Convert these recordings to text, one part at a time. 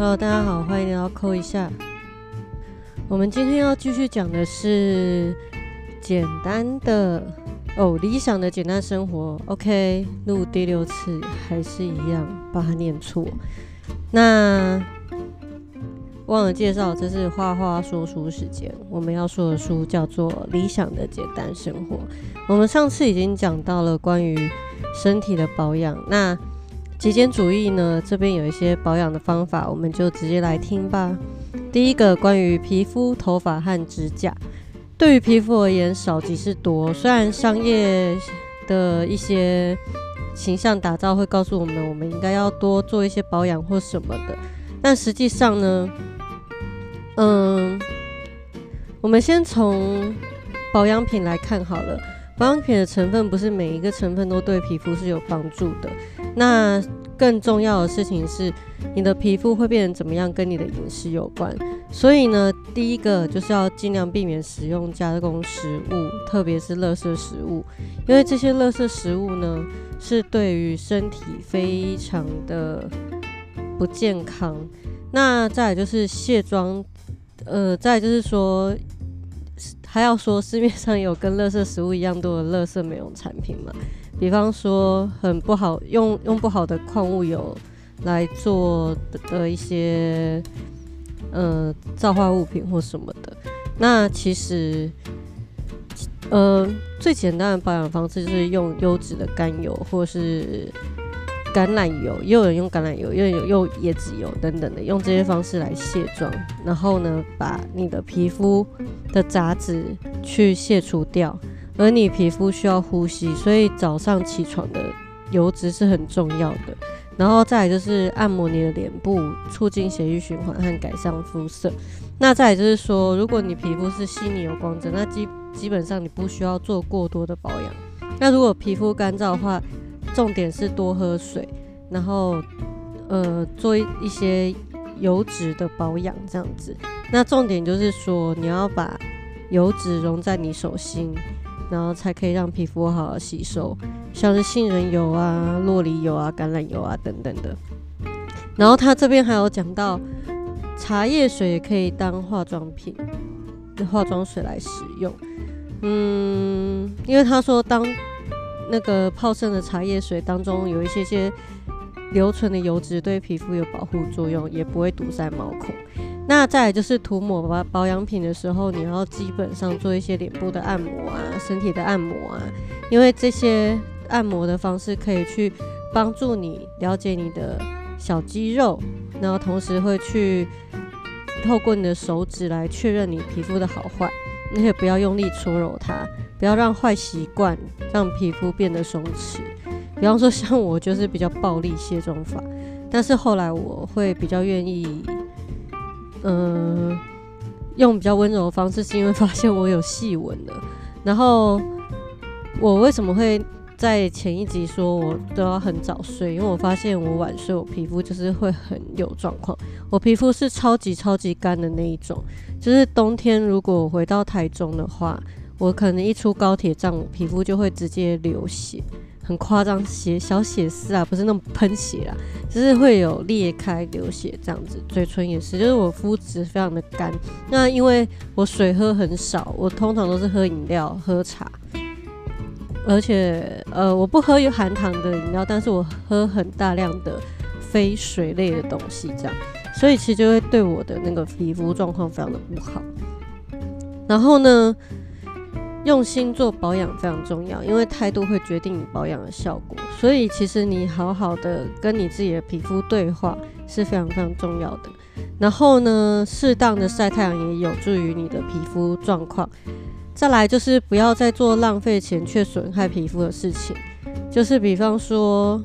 Hello，大家好，欢迎来到扣一下。我们今天要继续讲的是简单的哦，理想的简单生活。OK，录第六次还是一样把它念错。那忘了介绍，这是画画说书时间。我们要说的书叫做《理想的简单生活》。我们上次已经讲到了关于身体的保养。那极简主义呢？这边有一些保养的方法，我们就直接来听吧。第一个，关于皮肤、头发和指甲。对于皮肤而言，少即是多。虽然商业的一些形象打造会告诉我们，我们应该要多做一些保养或什么的，但实际上呢，嗯，我们先从保养品来看好了。保养品的成分不是每一个成分都对皮肤是有帮助的。那更重要的事情是，你的皮肤会变成怎么样，跟你的饮食有关。所以呢，第一个就是要尽量避免使用加工食物，特别是垃圾食物，因为这些垃圾食物呢，是对于身体非常的不健康。那再就是卸妆，呃，再就是说。还要说市面上有跟垃圾食物一样多的垃圾美容产品嘛？比方说很不好用用不好的矿物油来做的一些呃造化物品或什么的。那其实呃最简单的保养方式就是用优质的甘油或是。橄榄油，也有人用橄榄油，也有用椰子油等等的，用这些方式来卸妆，然后呢，把你的皮肤的杂质去卸除掉。而你皮肤需要呼吸，所以早上起床的油脂是很重要的。然后再来就是按摩你的脸部，促进血液循环和改善肤色。那再来就是说，如果你皮肤是细腻有光泽，那基基本上你不需要做过多的保养。那如果皮肤干燥的话，重点是多喝水，然后呃做一些油脂的保养，这样子。那重点就是说，你要把油脂溶在你手心，然后才可以让皮肤好好吸收，像是杏仁油啊、洛梨油啊、橄榄油啊等等的。然后他这边还有讲到，茶叶水也可以当化妆品化妆水来使用。嗯，因为他说当。那个泡剩的茶叶水当中有一些些留存的油脂，对皮肤有保护作用，也不会堵塞毛孔。那再来就是涂抹保保养品的时候，你要基本上做一些脸部的按摩啊，身体的按摩啊，因为这些按摩的方式可以去帮助你了解你的小肌肉，然后同时会去透过你的手指来确认你皮肤的好坏，而且不要用力搓揉它。不要让坏习惯让皮肤变得松弛。比方说，像我就是比较暴力卸妆法，但是后来我会比较愿意，嗯，用比较温柔的方式，是因为发现我有细纹了。然后我为什么会在前一集说我都要很早睡？因为我发现我晚睡，我皮肤就是会很有状况。我皮肤是超级超级干的那一种，就是冬天如果回到台中的话。我可能一出高铁站，我皮肤就会直接流血，很夸张，血小血丝啊，不是那种喷血啊，就是会有裂开流血这样子。嘴唇也是，就是我肤质非常的干。那因为我水喝很少，我通常都是喝饮料、喝茶，而且呃，我不喝有含糖的饮料，但是我喝很大量的非水类的东西，这样，所以其实就会对我的那个皮肤状况非常的不好。然后呢？用心做保养非常重要，因为态度会决定你保养的效果。所以其实你好好的跟你自己的皮肤对话是非常非常重要的。然后呢，适当的晒太阳也有助于你的皮肤状况。再来就是不要再做浪费钱却损害皮肤的事情，就是比方说，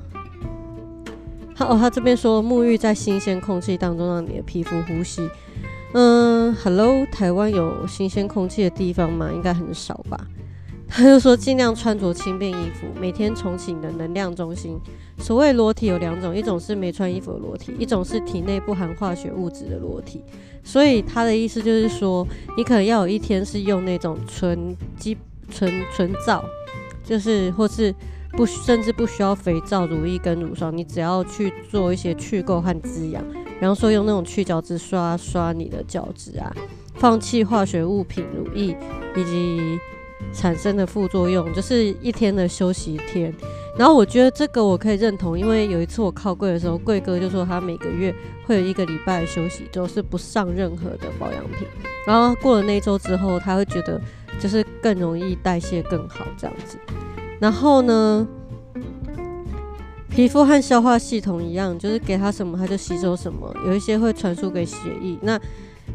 他哦他这边说沐浴在新鲜空气当中，让你的皮肤呼吸。嗯，Hello，台湾有新鲜空气的地方吗？应该很少吧。他就说尽量穿着轻便衣服，每天重启你的能量中心。所谓裸体有两种，一种是没穿衣服的裸体，一种是体内不含化学物质的裸体。所以他的意思就是说，你可能要有一天是用那种纯基纯纯皂，就是或是不甚至不需要肥皂、乳液跟乳霜，你只要去做一些去垢和滋养。比方说用那种去角质刷刷你的角质啊，放弃化学物品、乳液以及产生的副作用，就是一天的休息天。然后我觉得这个我可以认同，因为有一次我靠柜的时候，柜哥就说他每个月会有一个礼拜休息周是不上任何的保养品。然后过了那一周之后，他会觉得就是更容易代谢更好这样子。然后呢，皮肤和消化系统一样，就是给它什么它就吸收什么，有一些会传输给血液。那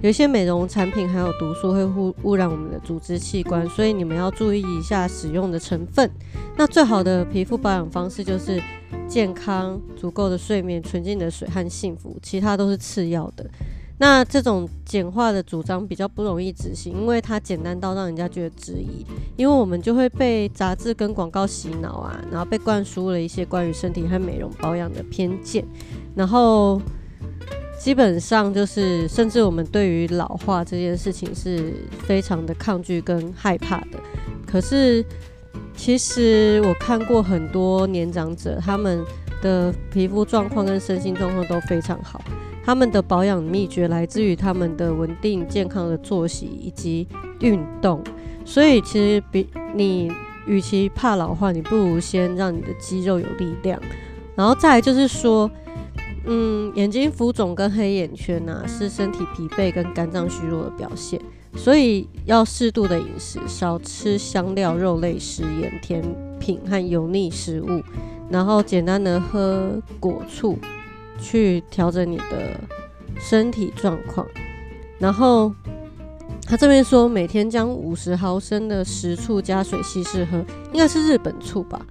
有一些美容产品含有毒素，会污污染我们的组织器官，所以你们要注意一下使用的成分。那最好的皮肤保养方式就是健康、足够的睡眠、纯净的水和幸福，其他都是次要的。那这种简化的主张比较不容易执行，因为它简单到让人家觉得质疑。因为我们就会被杂志跟广告洗脑啊，然后被灌输了一些关于身体和美容保养的偏见，然后。基本上就是，甚至我们对于老化这件事情是非常的抗拒跟害怕的。可是，其实我看过很多年长者，他们的皮肤状况跟身心状况都非常好。他们的保养秘诀来自于他们的稳定健康的作息以及运动。所以，其实比你与其怕老化，你不如先让你的肌肉有力量。然后再就是说。嗯，眼睛浮肿跟黑眼圈呐，是身体疲惫跟肝脏虚弱的表现，所以要适度的饮食，少吃香料、肉类、食盐、甜品和油腻食物，然后简单的喝果醋，去调整你的身体状况。然后他这边说，每天将五十毫升的食醋加水稀释喝，应该是日本醋吧。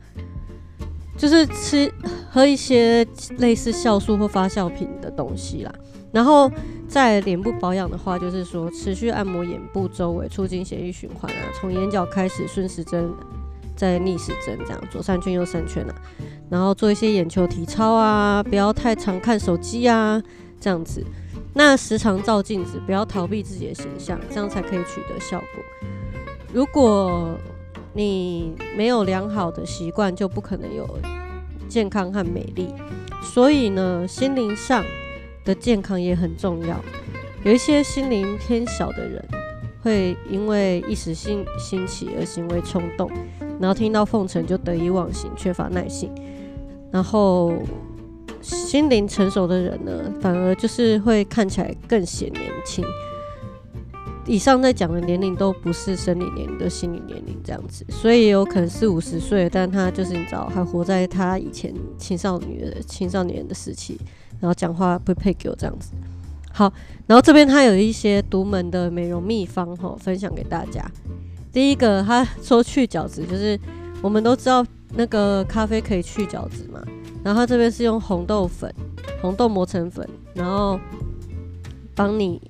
就是吃喝一些类似酵素或发酵品的东西啦，然后在脸部保养的话，就是说持续按摩眼部周围，促进血液循环啊，从眼角开始顺时针，再逆时针这样左三圈右三圈啊，然后做一些眼球体操啊，不要太常看手机啊，这样子，那时常照镜子，不要逃避自己的形象，这样才可以取得效果。如果你没有良好的习惯，就不可能有健康和美丽。所以呢，心灵上的健康也很重要。有一些心灵偏小的人，会因为一时兴兴起而行为冲动，然后听到奉承就得意忘形，缺乏耐性。然后心灵成熟的人呢，反而就是会看起来更显年轻。以上在讲的年龄都不是生理年龄，都心理年龄这样子，所以有可能四五十岁，但他就是你知道，还活在他以前青少年的青少年的时期，然后讲话不配给我这样子。好，然后这边他有一些独门的美容秘方哈，分享给大家。第一个，他说去角质，就是我们都知道那个咖啡可以去角质嘛，然后它这边是用红豆粉，红豆磨成粉，然后帮你。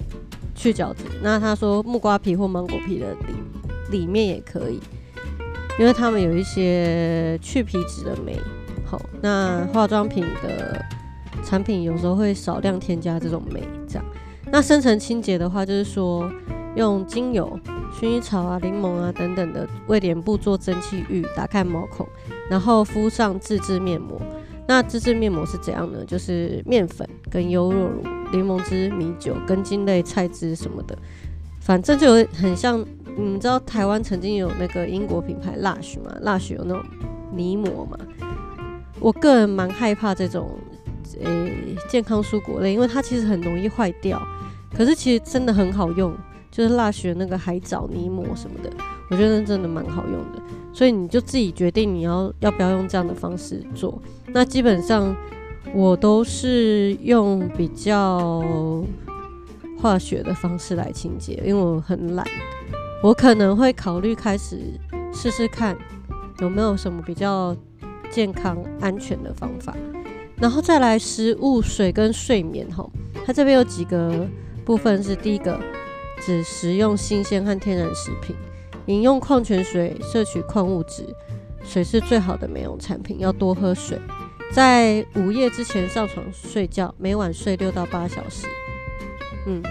去角质，那他说木瓜皮或芒果皮的里里面也可以，因为他们有一些去皮脂的酶。好，那化妆品的产品有时候会少量添加这种酶，这样。那深层清洁的话，就是说用精油、薰衣草啊、柠檬啊等等的为脸部做蒸汽浴，打开毛孔，然后敷上自制面膜。那自制面膜是怎样呢？就是面粉跟优酪乳。柠檬汁、米酒、根茎类菜汁什么的，反正就很像。你知道台湾曾经有那个英国品牌 Lush 吗？Lush 有那种泥膜嘛？我个人蛮害怕这种诶健康蔬果类，因为它其实很容易坏掉。可是其实真的很好用，就是 Lush 那个海藻泥膜什么的，我觉得真的蛮好用的。所以你就自己决定你要要不要用这样的方式做。那基本上。我都是用比较化学的方式来清洁，因为我很懒。我可能会考虑开始试试看有没有什么比较健康安全的方法，然后再来食物、水跟睡眠。哈，它这边有几个部分是：第一个，只食用新鲜和天然食品，饮用矿泉水，摄取矿物质，水是最好的美容产品，要多喝水。在午夜之前上床睡觉，每晚睡六到八小时。嗯，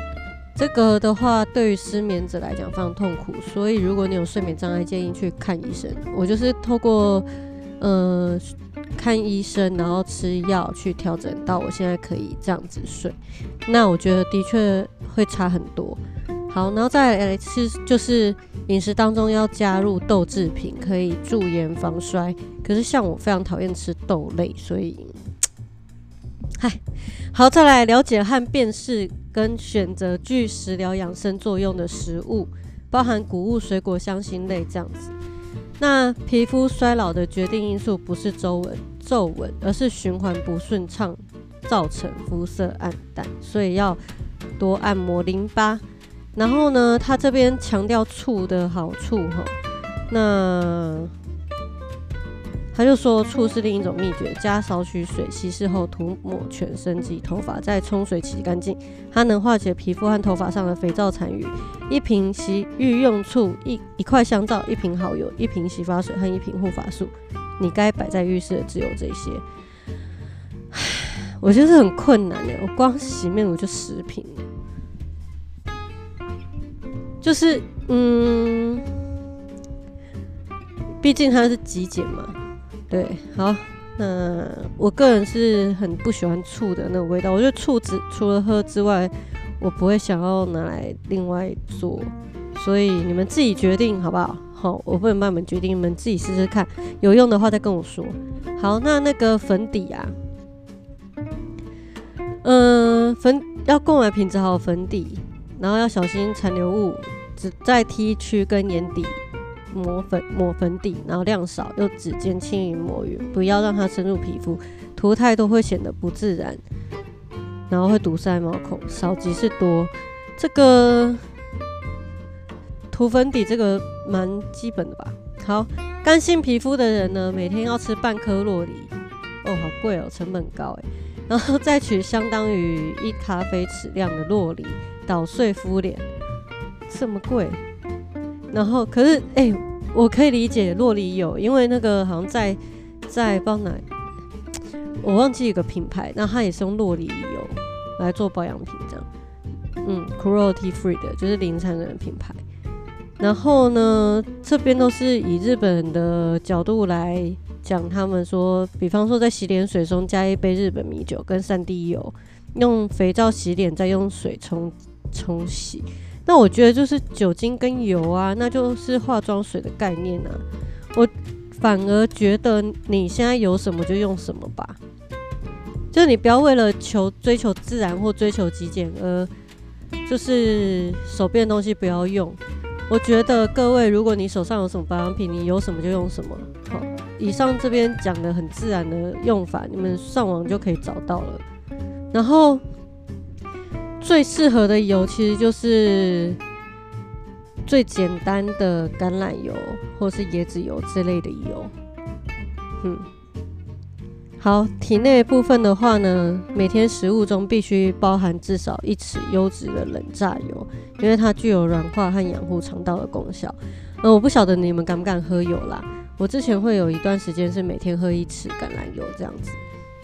这个的话对于失眠者来讲非常痛苦，所以如果你有睡眠障碍，建议去看医生。我就是透过呃看医生，然后吃药去调整到我现在可以这样子睡。那我觉得的确会差很多。好，然后再来是就是饮食当中要加入豆制品，可以助颜防衰。可是像我非常讨厌吃豆类，所以，嗨，好，再来了解和辨识跟选择具食疗养生作用的食物，包含谷物、水果、香辛类这样子。那皮肤衰老的决定因素不是皱纹、皱纹，而是循环不顺畅，造成肤色暗淡，所以要多按摩淋巴。然后呢，他这边强调醋的好处哈，那他就说醋是另一种秘诀，加少许水稀释后涂抹全身及头发，再冲水洗干净，它能化解皮肤和头发上的肥皂残余。一瓶洗浴用醋，一一块香皂，一瓶好油，一瓶洗发水和一瓶护发素。你该摆在浴室的只有这些。我就是很困难的，我光洗面乳就十瓶。就是，嗯，毕竟它是极简嘛，对，好，那我个人是很不喜欢醋的那个味道，我觉得醋只除了喝之外，我不会想要拿来另外做，所以你们自己决定好不好？好，我不能帮你们决定，你们自己试试看，有用的话再跟我说。好，那那个粉底啊，嗯，粉要购买品质好的粉底，然后要小心残留物。只在 T 区跟眼底抹粉抹粉底，然后量少，用指尖轻盈抹匀，不要让它深入皮肤，涂太多会显得不自然，然后会堵塞毛孔。少即是多，这个涂粉底这个蛮基本的吧。好，干性皮肤的人呢，每天要吃半颗洛梨，哦，好贵哦，成本高哎。然后再取相当于一咖啡匙量的洛梨，捣碎敷脸。这么贵，然后可是哎，我可以理解洛梨油，因为那个好像在在帮哪，我忘记一个品牌，那它也是用洛梨油来做保养品，这样，嗯，cruelty free 的，就是零残忍品牌。然后呢，这边都是以日本的角度来讲，他们说，比方说在洗脸水中加一杯日本米酒跟三滴油，用肥皂洗脸，再用水冲冲洗。那我觉得就是酒精跟油啊，那就是化妆水的概念啊。我反而觉得你现在有什么就用什么吧，就是你不要为了求追求自然或追求极简而就是手边的东西不要用。我觉得各位，如果你手上有什么保养品，你有什么就用什么。好，以上这边讲的很自然的用法，你们上网就可以找到了。然后。最适合的油其实就是最简单的橄榄油或是椰子油之类的油。嗯，好，体内部分的话呢，每天食物中必须包含至少一匙优质的冷榨油，因为它具有软化和养护肠道的功效。呃，我不晓得你们敢不敢喝油啦。我之前会有一段时间是每天喝一匙橄榄油这样子。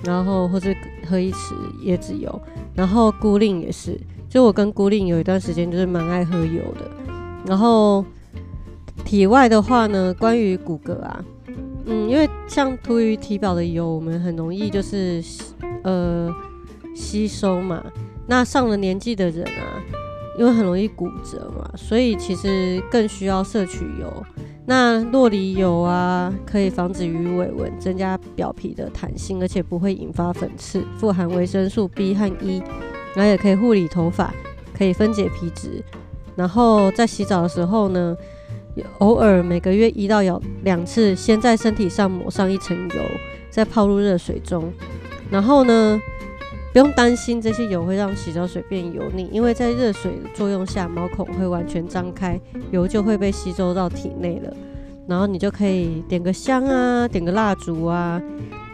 然后或者喝一匙椰子油，然后孤令也是，就我跟孤令有一段时间就是蛮爱喝油的。然后体外的话呢，关于骨骼啊，嗯，因为像涂于体表的油，我们很容易就是呃吸收嘛。那上了年纪的人啊，因为很容易骨折嘛，所以其实更需要摄取油。那洛梨油啊，可以防止鱼尾纹，增加表皮的弹性，而且不会引发粉刺，富含维生素 B 和 E，然后也可以护理头发，可以分解皮脂。然后在洗澡的时候呢，偶尔每个月一到两两次，先在身体上抹上一层油，再泡入热水中。然后呢，不用担心这些油会让洗澡水变油腻，因为在热水的作用下，毛孔会完全张开，油就会被吸收到体内了。然后你就可以点个香啊，点个蜡烛啊，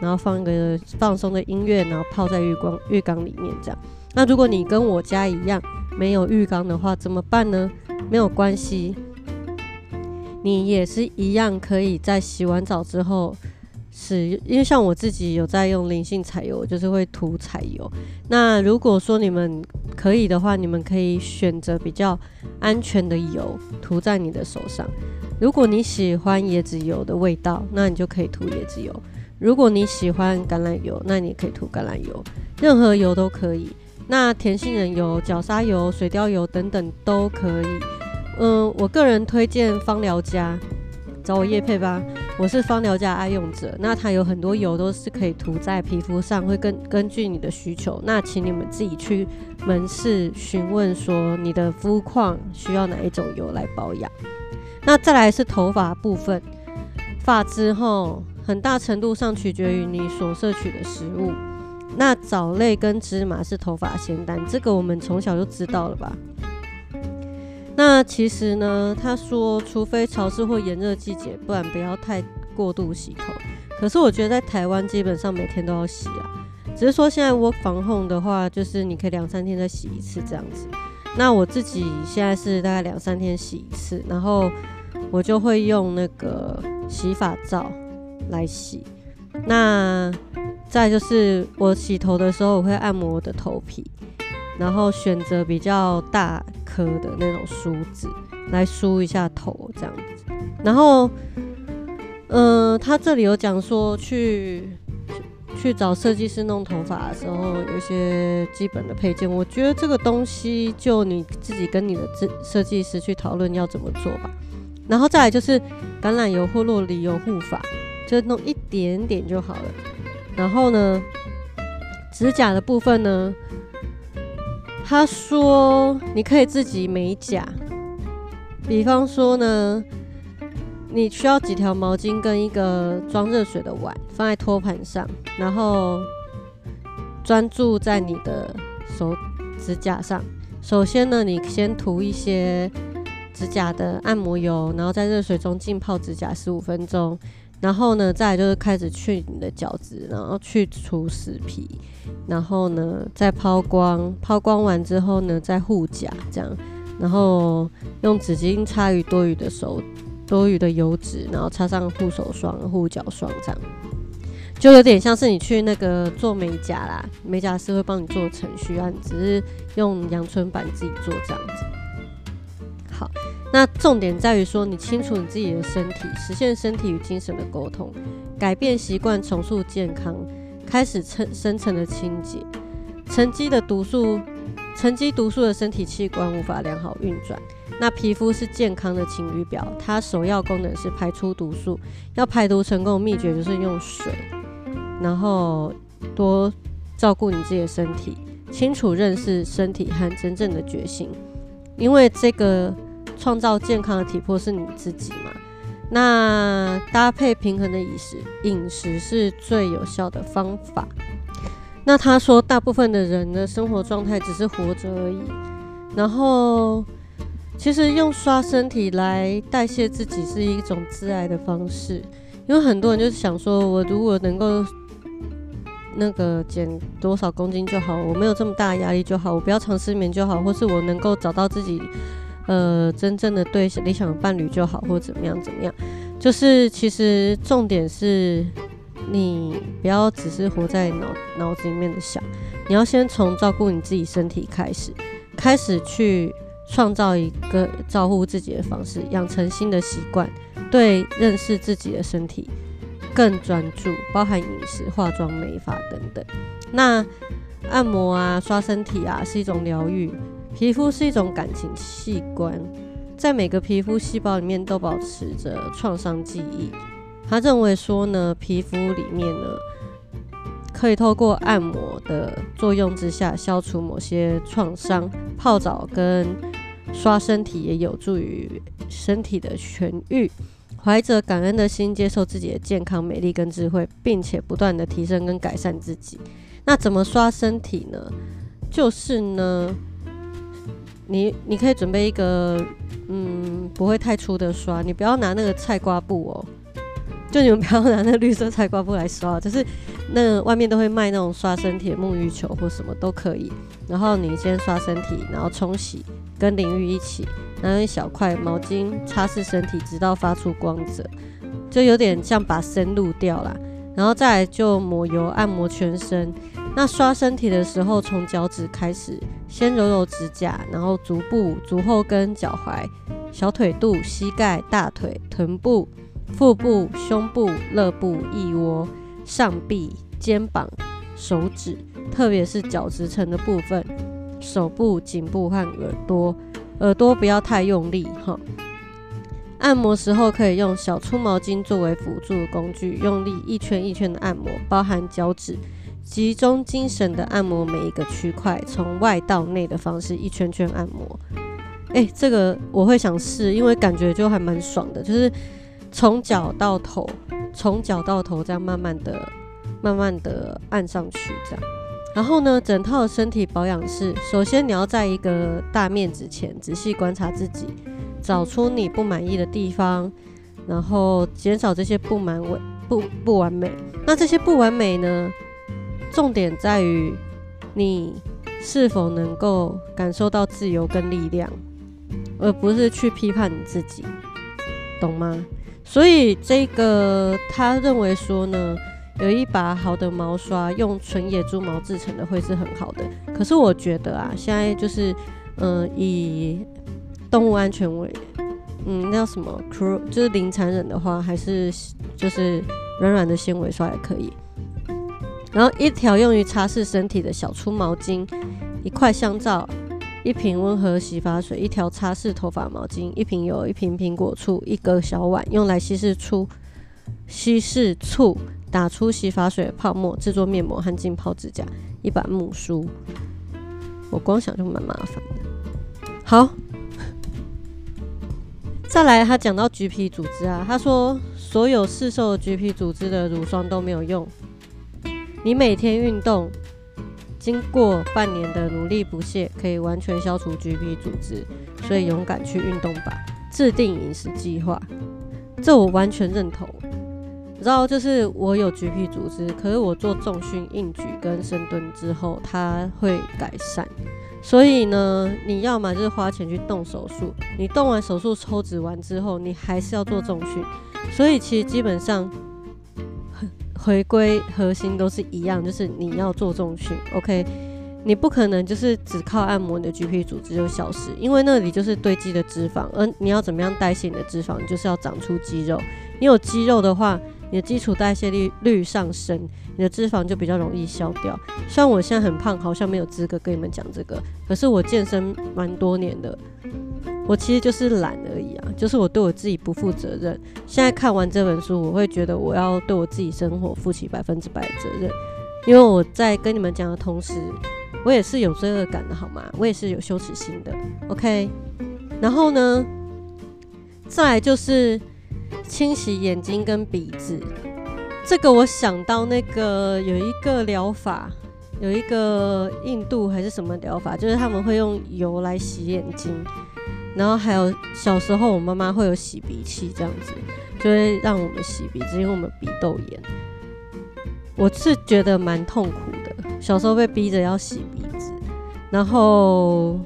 然后放一个放松的音乐，然后泡在浴缸浴缸里面这样。那如果你跟我家一样没有浴缸的话，怎么办呢？没有关系，你也是一样可以在洗完澡之后。是，因为像我自己有在用灵性彩油，就是会涂彩油。那如果说你们可以的话，你们可以选择比较安全的油涂在你的手上。如果你喜欢椰子油的味道，那你就可以涂椰子油。如果你喜欢橄榄油，那你也可以涂橄榄油，任何油都可以。那甜杏仁油、角鲨油、水貂油等等都可以。嗯，我个人推荐芳疗家，找我叶配吧。我是芳疗家爱用者，那它有很多油都是可以涂在皮肤上，会根根据你的需求。那请你们自己去门市询问，说你的肤况需要哪一种油来保养。那再来是头发部分，发质后很大程度上取决于你所摄取的食物。那藻类跟芝麻是头发仙丹，这个我们从小就知道了吧？那其实呢，他说，除非潮湿或炎热季节，不然不要太过度洗头。可是我觉得在台湾基本上每天都要洗啊，只是说现在 work 防控的话，就是你可以两三天再洗一次这样子。那我自己现在是大概两三天洗一次，然后我就会用那个洗发皂来洗。那再就是我洗头的时候，我会按摩我的头皮。然后选择比较大颗的那种梳子来梳一下头，这样子。然后，嗯，他这里有讲说去去找设计师弄头发的时候，有一些基本的配件。我觉得这个东西就你自己跟你的设设计师去讨论要怎么做吧。然后再来就是橄榄油或洛里油护发，就弄一点点就好了。然后呢，指甲的部分呢？他说：“你可以自己美甲，比方说呢，你需要几条毛巾跟一个装热水的碗放在托盘上，然后专注在你的手指甲上。首先呢，你先涂一些指甲的按摩油，然后在热水中浸泡指甲十五分钟。”然后呢，再就是开始去你的角质，然后去除死皮，然后呢再抛光，抛光完之后呢再护甲，这样，然后用纸巾擦匀多余的手多余的油脂，然后擦上护手霜、护脚霜，这样，就有点像是你去那个做美甲啦，美甲师会帮你做程序啊，你只是用阳春板自己做这样子。好。那重点在于说，你清楚你自己的身体，实现身体与精神的沟通，改变习惯，重塑健康，开始深深层的清洁。沉积的毒素，沉积毒素的身体器官无法良好运转。那皮肤是健康的晴雨表，它首要功能是排出毒素。要排毒成功的秘诀就是用水，然后多照顾你自己的身体，清楚认识身体和真正的觉醒，因为这个。创造健康的体魄是你自己嘛？那搭配平衡的饮食，饮食是最有效的方法。那他说，大部分的人的生活状态只是活着而已。然后，其实用刷身体来代谢自己是一种自爱的方式，因为很多人就是想说，我如果能够那个减多少公斤就好，我没有这么大压力就好，我不要常失眠就好，或是我能够找到自己。呃，真正的对理想的伴侣就好，或怎么样怎么样，就是其实重点是你不要只是活在脑脑子里面的想，你要先从照顾你自己身体开始，开始去创造一个照顾自己的方式，养成新的习惯，对认识自己的身体更专注，包含饮食、化妆、美发等等。那按摩啊，刷身体啊，是一种疗愈。皮肤是一种感情器官，在每个皮肤细胞里面都保持着创伤记忆。他认为说呢，皮肤里面呢，可以透过按摩的作用之下消除某些创伤。泡澡跟刷身体也有助于身体的痊愈。怀着感恩的心接受自己的健康、美丽跟智慧，并且不断的提升跟改善自己。那怎么刷身体呢？就是呢。你你可以准备一个，嗯，不会太粗的刷，你不要拿那个菜瓜布哦，就你们不要拿那个绿色菜瓜布来刷，就是那外面都会卖那种刷身体的沐浴球或什么都可以。然后你先刷身体，然后冲洗，跟淋浴一起，拿一小块毛巾擦拭身体，直到发出光泽，就有点像把身露掉啦。然后再来就抹油按摩全身。那刷身体的时候，从脚趾开始，先揉揉指甲，然后足部、足后跟、脚踝、小腿肚、膝盖、大腿、臀部、腹部、胸部、肋部、腋窝、上臂、肩膀、手指，特别是角质层的部分，手部、颈部和耳朵。耳朵不要太用力哈。按摩时候可以用小粗毛巾作为辅助工具，用力一圈一圈的按摩，包含脚趾，集中精神的按摩每一个区块，从外到内的方式一圈圈按摩。哎，这个我会想试，因为感觉就还蛮爽的，就是从脚到头，从脚到头这样慢慢的、慢慢的按上去这样。然后呢，整套的身体保养是，首先你要在一个大面子前仔细观察自己。找出你不满意的地方，然后减少这些不满完不不完美。那这些不完美呢？重点在于你是否能够感受到自由跟力量，而不是去批判你自己，懂吗？所以这个他认为说呢，有一把好的毛刷，用纯野猪毛制成的会是很好的。可是我觉得啊，现在就是嗯以。动物安全为，嗯，那叫什么？cru 就是零残忍的话，还是就是软软的纤维刷也可以。然后一条用于擦拭身体的小粗毛巾，一块香皂，一瓶温和洗发水，一条擦拭头发毛巾，一瓶油，一瓶苹果醋，一个小碗用来稀释出稀释醋，打出洗发水的泡沫，制作面膜和浸泡指甲，一把木梳。我光想就蛮麻烦的。好。再来，他讲到橘皮组织啊，他说所有市售橘皮组织的乳霜都没有用。你每天运动，经过半年的努力不懈，可以完全消除橘皮组织。所以勇敢去运动吧，制定饮食计划，这我完全认同。你知道，就是我有橘皮组织，可是我做重训、硬举跟深蹲之后，它会改善。所以呢，你要么就是花钱去动手术，你动完手术抽脂完之后，你还是要做重训。所以其实基本上回归核心都是一样，就是你要做重训。OK，你不可能就是只靠按摩你的橘皮组织就消失，因为那里就是堆积的脂肪，而你要怎么样代谢你的脂肪，你就是要长出肌肉。你有肌肉的话。你的基础代谢率率上升，你的脂肪就比较容易消掉。虽然我现在很胖，好像没有资格跟你们讲这个，可是我健身蛮多年的，我其实就是懒而已啊，就是我对我自己不负责任。现在看完这本书，我会觉得我要对我自己生活负起百分之百的责任，因为我在跟你们讲的同时，我也是有罪恶感的，好吗？我也是有羞耻心的。OK，然后呢，再来就是。清洗眼睛跟鼻子，这个我想到那个有一个疗法，有一个印度还是什么疗法，就是他们会用油来洗眼睛，然后还有小时候我妈妈会有洗鼻器这样子，就会让我们洗鼻子，因为我们鼻窦炎。我是觉得蛮痛苦的，小时候被逼着要洗鼻子，然后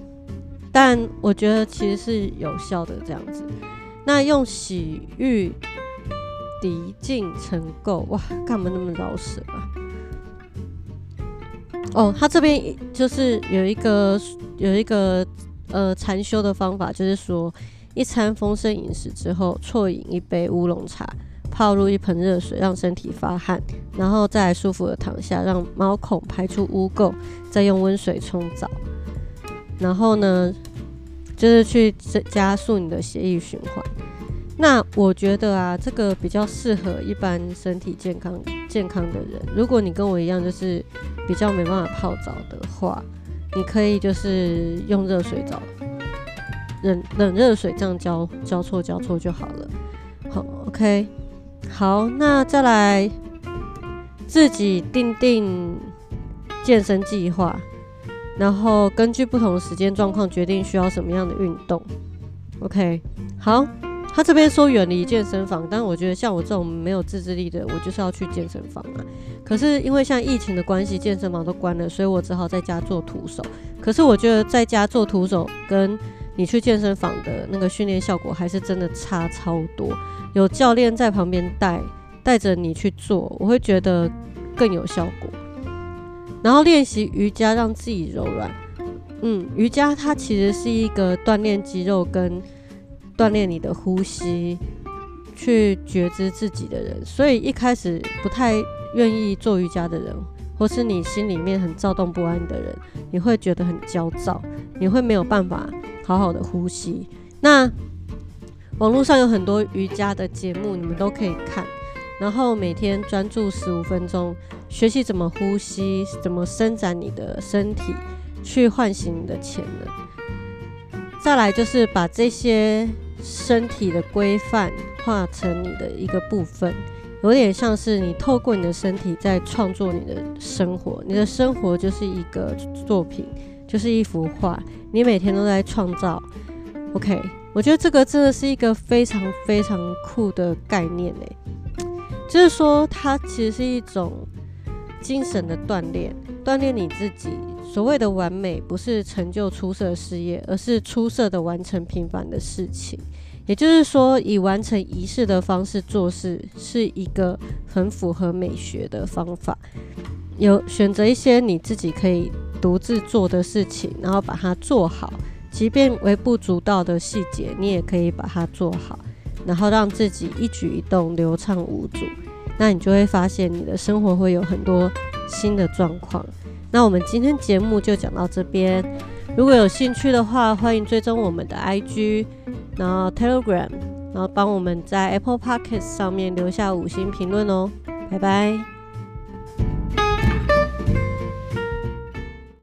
但我觉得其实是有效的这样子。那用洗浴涤净尘垢，哇，干嘛那么老舍啊？哦，他这边就是有一个有一个呃禅修的方法，就是说一餐丰盛饮食之后，啜饮一杯乌龙茶，泡入一盆热水，让身体发汗，然后再舒服的躺下，让毛孔排出污垢，再用温水冲澡，然后呢？就是去加速你的血液循环。那我觉得啊，这个比较适合一般身体健康健康的人。如果你跟我一样，就是比较没办法泡澡的话，你可以就是用热水澡，冷冷热水这样交交错交错就好了。好，OK，好，那再来自己定定健身计划。然后根据不同的时间状况决定需要什么样的运动。OK，好，他这边说远离健身房，但我觉得像我这种没有自制力的，我就是要去健身房啊。可是因为像疫情的关系，健身房都关了，所以我只好在家做徒手。可是我觉得在家做徒手跟你去健身房的那个训练效果还是真的差超多。有教练在旁边带带着你去做，我会觉得更有效果。然后练习瑜伽，让自己柔软。嗯，瑜伽它其实是一个锻炼肌肉跟锻炼你的呼吸，去觉知自己的人。所以一开始不太愿意做瑜伽的人，或是你心里面很躁动不安的人，你会觉得很焦躁，你会没有办法好好的呼吸。那网络上有很多瑜伽的节目，你们都可以看，然后每天专注十五分钟，学习怎么呼吸，怎么伸展你的身体，去唤醒你的潜能。再来就是把这些身体的规范化成你的一个部分，有点像是你透过你的身体在创作你的生活，你的生活就是一个作品，就是一幅画，你每天都在创造。OK。我觉得这个真的是一个非常非常酷的概念诶，就是说它其实是一种精神的锻炼，锻炼你自己。所谓的完美，不是成就出色的事业，而是出色的完成平凡的事情。也就是说，以完成仪式的方式做事，是一个很符合美学的方法。有选择一些你自己可以独自做的事情，然后把它做好。即便微不足道的细节，你也可以把它做好，然后让自己一举一动流畅无阻。那你就会发现你的生活会有很多新的状况。那我们今天节目就讲到这边。如果有兴趣的话，欢迎追踪我们的 IG，然后 Telegram，然后帮我们在 Apple Podcast 上面留下五星评论哦。拜拜。